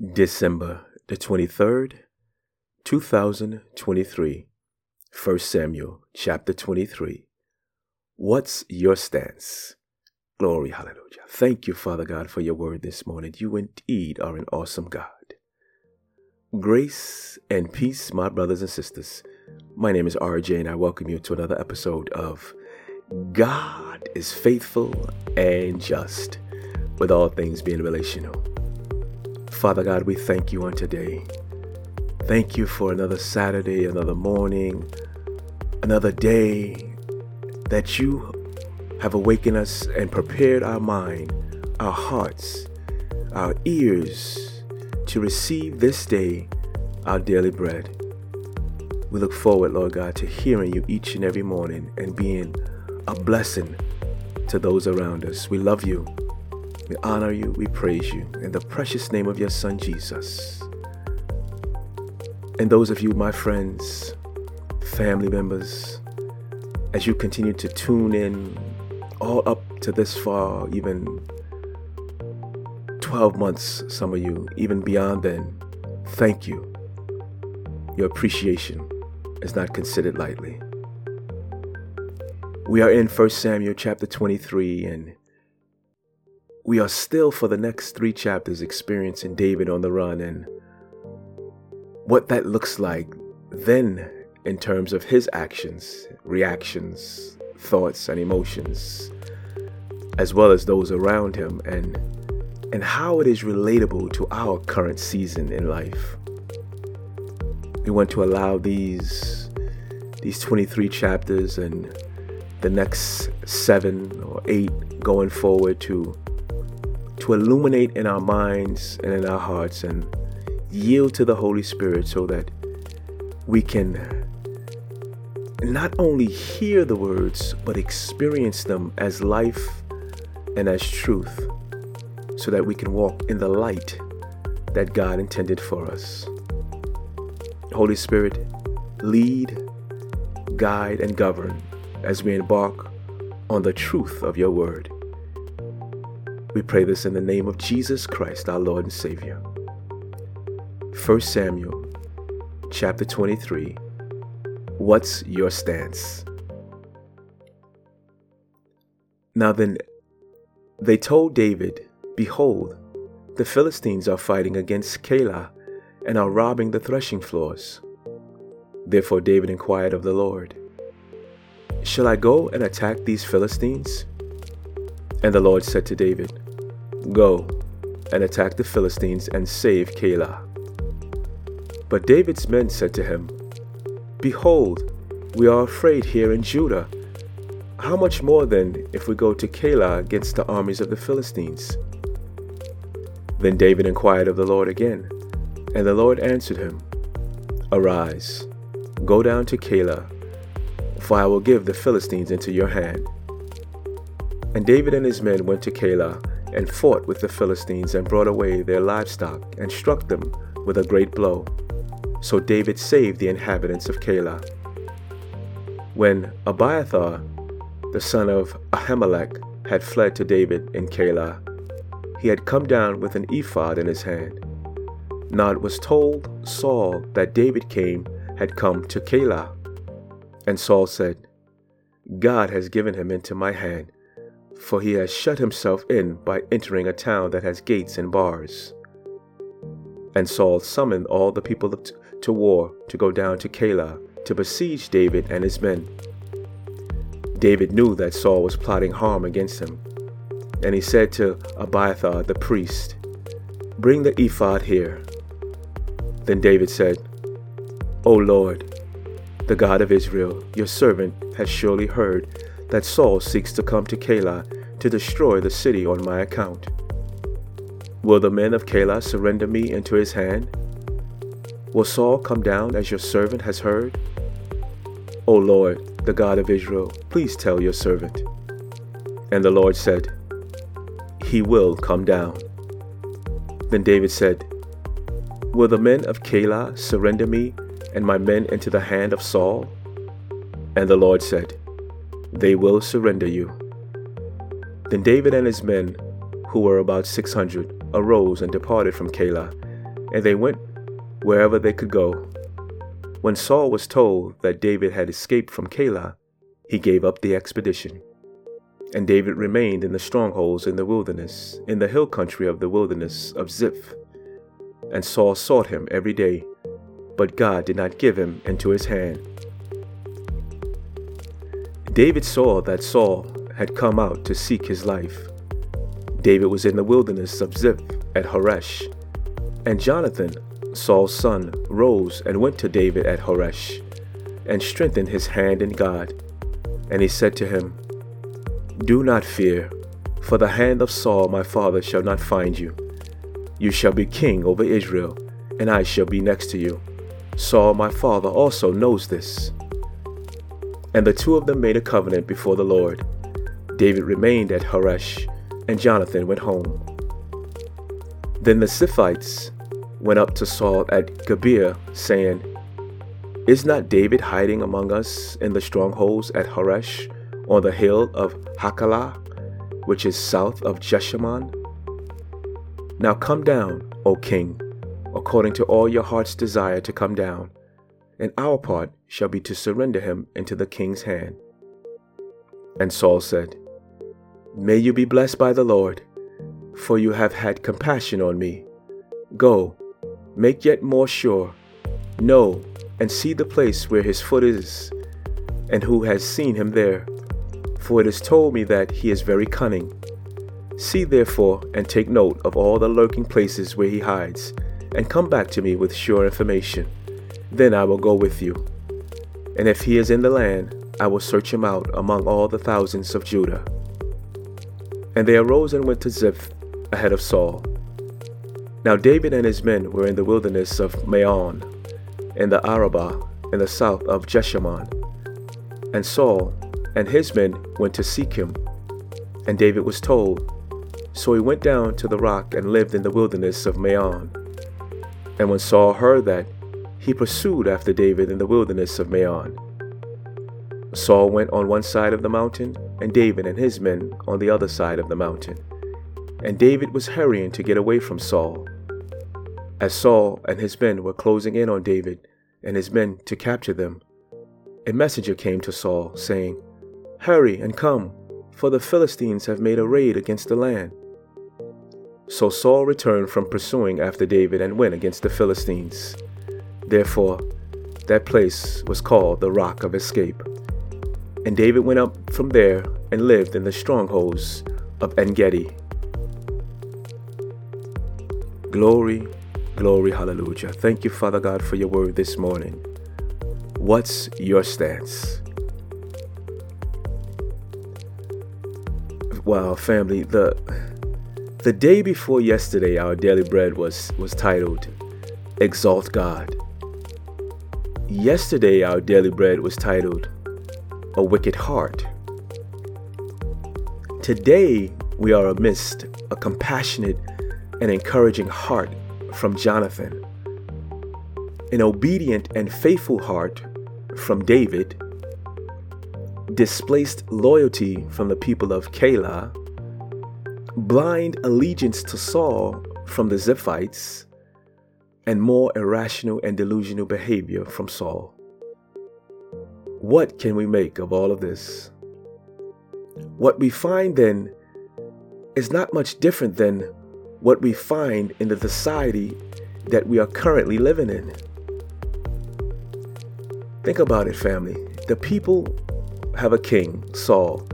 December the 23rd, 2023. 1 Samuel chapter 23. What's your stance? Glory, hallelujah. Thank you, Father God, for your word this morning. You indeed are an awesome God. Grace and peace, my brothers and sisters. My name is RJ, and I welcome you to another episode of God is Faithful and Just, with all things being relational. Father God, we thank you on today. Thank you for another Saturday, another morning, another day that you have awakened us and prepared our mind, our hearts, our ears to receive this day our daily bread. We look forward, Lord God, to hearing you each and every morning and being a blessing to those around us. We love you. We honor you, we praise you in the precious name of your Son, Jesus. And those of you, my friends, family members, as you continue to tune in all up to this far, even 12 months, some of you, even beyond then, thank you. Your appreciation is not considered lightly. We are in 1 Samuel chapter 23, and we are still for the next three chapters experiencing David on the run and what that looks like then in terms of his actions, reactions, thoughts, and emotions, as well as those around him, and and how it is relatable to our current season in life. We want to allow these these 23 chapters and the next seven or eight going forward to illuminate in our minds and in our hearts and yield to the Holy Spirit so that we can not only hear the words, but experience them as life and as truth, so that we can walk in the light that God intended for us. Holy Spirit, lead, guide, and govern as we embark on the truth of your word. We pray this in the name of Jesus Christ, our Lord and Savior. 1 Samuel chapter 23. What's your stance? Now then, they told David, Behold, the Philistines are fighting against Keilah and are robbing the threshing floors. Therefore David inquired of the Lord, Shall I go and attack these Philistines? And the Lord said to David, Go and attack the Philistines and save Keilah. But David's men said to him, Behold, we are afraid here in Judah. How much more then if we go to Keilah against the armies of the Philistines? Then David inquired of the Lord again, and the Lord answered him, Arise, go down to Keilah, for I will give the Philistines into your hand. And David and his men went to Keilah and fought with the Philistines and brought away their livestock and struck them with a great blow. So David saved the inhabitants of Keilah. When Abiathar, the son of Ahimelech, had fled to David in Keilah, he had come down with an ephod in his hand. Now it was told Saul that David came had come to Keilah. And Saul said, God has given him into my hand for he has shut himself in by entering a town that has gates and bars. And Saul summoned all the people to war to go down to Keilah to besiege David and his men. David knew that Saul was plotting harm against him, and he said to Abiathar the priest, Bring the ephod here. Then David said, O Lord, the God of Israel, your servant has surely heard that Saul seeks to come to Keilah to destroy the city on my account. Will the men of Keilah surrender me into his hand? Will Saul come down as your servant has heard? O Lord, the God of Israel, please tell your servant. And the Lord said, He will come down. Then David said, Will the men of Keilah surrender me and my men into the hand of Saul? And the Lord said, they will surrender you. Then David and his men, who were about six hundred, arose and departed from Keilah, and they went wherever they could go. When Saul was told that David had escaped from Keilah, he gave up the expedition. And David remained in the strongholds in the wilderness, in the hill country of the wilderness of Ziph. And Saul sought him every day, but God did not give him into his hand. David saw that Saul had come out to seek his life. David was in the wilderness of Ziph at Horesh, and Jonathan, Saul's son, rose and went to David at Horesh, and strengthened his hand in God. And he said to him, Do not fear, for the hand of Saul my father shall not find you. You shall be king over Israel, and I shall be next to you. Saul my father also knows this. And the two of them made a covenant before the Lord. David remained at Horesh, and Jonathan went home. Then the Ziphites went up to Saul at Gibeah, saying, Is not David hiding among us in the strongholds at Horesh on the hill of Hachilah, which is south of Jeshimon? Now come down, O king, according to all your heart's desire to come down, and our part shall be to surrender him into the king's hand. And Saul said, May you be blessed by the Lord, for you have had compassion on me. Go, make yet more sure. Know and see the place where his foot is, and who has seen him there. For it is told me that he is very cunning. See therefore and take note of all the lurking places where he hides, and come back to me with sure information. Then I will go with you. And if he is in the land, I will search him out among all the thousands of Judah. And they arose and went to Ziph ahead of Saul. Now David and his men were in the wilderness of Maon, in the Arabah, in the south of Jeshimon. And Saul and his men went to seek him. And David was told. So he went down to the rock and lived in the wilderness of Maon. And when Saul heard that, he pursued after David in the wilderness of Maon. Saul went on one side of the mountain, and David and his men on the other side of the mountain. And David was hurrying to get away from Saul. As Saul and his men were closing in on David and his men to capture them, a messenger came to Saul, saying, Hurry and come, for the Philistines have made a raid against the land. So Saul returned from pursuing after David and went against the Philistines. Therefore, that place was called the Rock of Escape. And David went up from there and lived in the strongholds of Engedi. Glory, glory, hallelujah. Thank you, Father God, for your word this morning. What's your stance? Wow, family, the the day before yesterday our daily bread was was titled Exalt God. Yesterday our daily bread was titled A Wicked Heart. Today we are amidst a compassionate and encouraging heart from Jonathan, an obedient and faithful heart from David, displaced loyalty from the people of Keilah, blind allegiance to Saul from the Ziphites, and more irrational and delusional behavior from Saul. What can we make of all of this? What we find then is not much different than what we find in the society that we are currently living in. Think about it, family. The people have a king, Saul,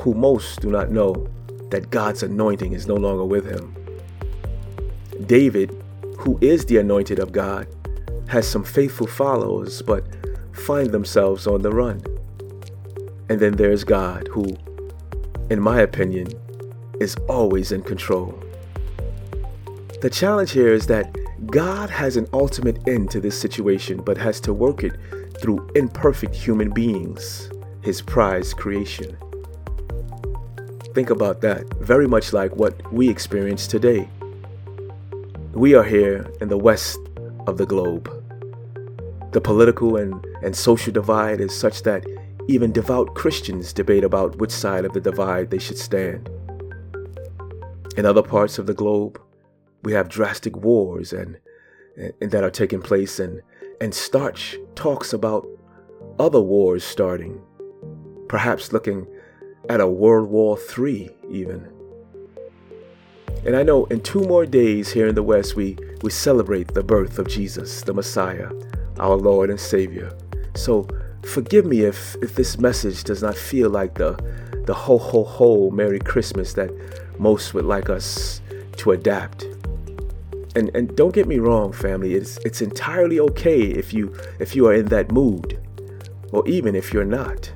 who most do not know that God's anointing is no longer with him. David, who is the anointed of God, has some faithful followers but find themselves on the run. And then there's God, who, in my opinion, is always in control. The challenge here is that God has an ultimate end to this situation, but has to work it through imperfect human beings, his prized creation. Think about that, very much like what we experience today. We are here in the west of the globe. The political and, and social divide is such that even devout Christians debate about which side of the divide they should stand. In other parts of the globe, we have drastic wars and, and that are taking place and and Starch talks about other wars starting, perhaps looking at a World War III even. And I know in two more days here in the West, we, we celebrate the birth of Jesus, the Messiah, our Lord and Savior. So forgive me if, if this message does not feel like the, the ho ho ho Merry Christmas that most would like us to adapt. And, and don't get me wrong, family, it's, it's entirely okay if you, if you are in that mood, or even if you're not.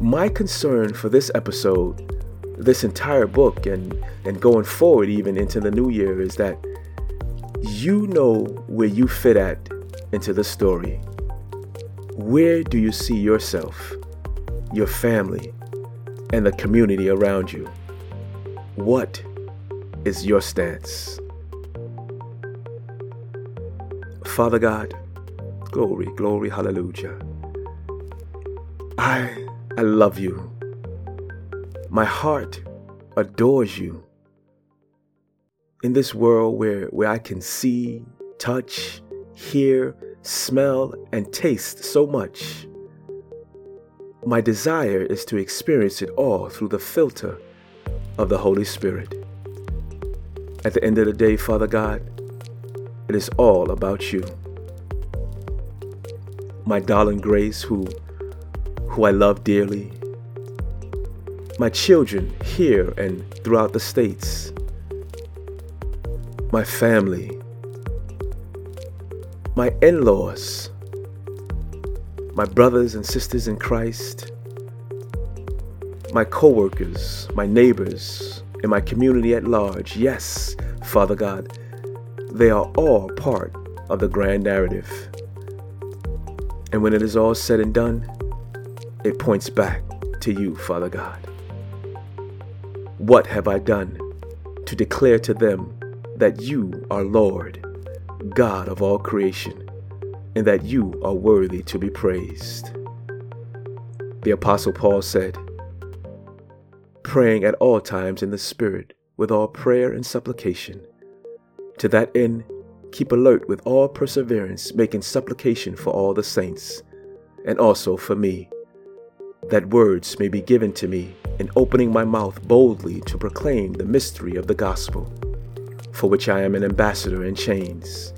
My concern for this episode this entire book and and going forward even into the new year is that you know where you fit at into the story. Where do you see yourself, your family, and the community around you? What is your stance? Father God, glory, glory, hallelujah. I I love you. My heart adores you. In this world where, where I can see, touch, hear, smell, and taste so much, my desire is to experience it all through the filter of the Holy Spirit. At the end of the day, Father God, it is all about you. My darling Grace, who, who I love dearly, my children here and throughout the states, my family, my in laws, my brothers and sisters in Christ, my co workers, my neighbors, and my community at large. Yes, Father God, they are all part of the grand narrative. And when it is all said and done, it points back to you, Father God. What have I done to declare to them that you are Lord, God of all creation, and that you are worthy to be praised? The Apostle Paul said, Praying at all times in the Spirit with all prayer and supplication. To that end, keep alert with all perseverance, making supplication for all the saints, and also for me, that words may be given to me in opening my mouth boldly to proclaim the mystery of the gospel, for which I am an ambassador in chains,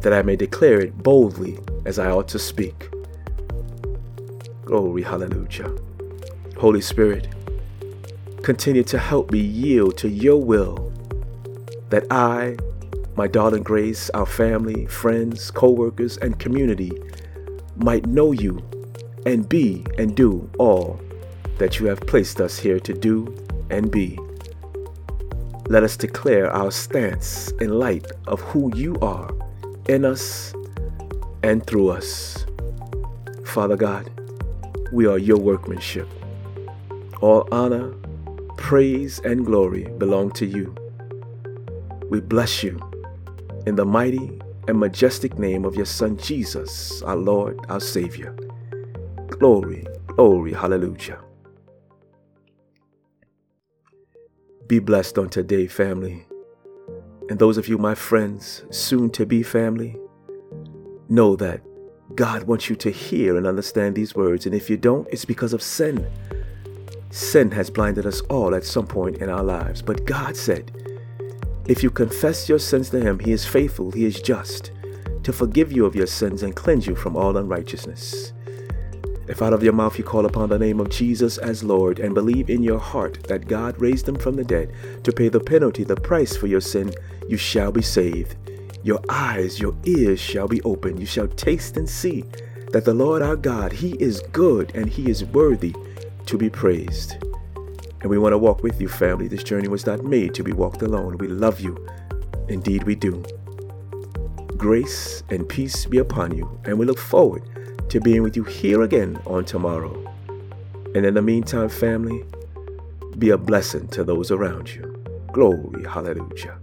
that I may declare it boldly as I ought to speak. Glory, hallelujah. Holy Spirit, continue to help me yield to your will, that I, my darling Grace, our family, friends, co workers, and community might know you and be and do all that you have placed us here to do and be. Let us declare our stance in light of who you are in us and through us. Father God, we are your workmanship. All honor, praise, and glory belong to you. We bless you in the mighty and majestic name of your Son Jesus, our Lord, our Savior. Glory, glory, hallelujah. Be blessed on today, family. And those of you, my friends, soon to be family, know that God wants you to hear and understand these words. And if you don't, it's because of sin. Sin has blinded us all at some point in our lives. But God said, if you confess your sins to Him, He is faithful, He is just to forgive you of your sins and cleanse you from all unrighteousness. If out of your mouth you call upon the name of Jesus as Lord and believe in your heart that God raised him from the dead to pay the penalty, the price for your sin, you shall be saved. Your eyes, your ears shall be opened. You shall taste and see that the Lord our God, He is good and He is worthy to be praised. And we want to walk with you, family. This journey was not made to be walked alone. We love you. Indeed, we do. Grace and peace be upon you, and we look forward to being with you here again on tomorrow. And in the meantime, family, be a blessing to those around you. Glory, hallelujah.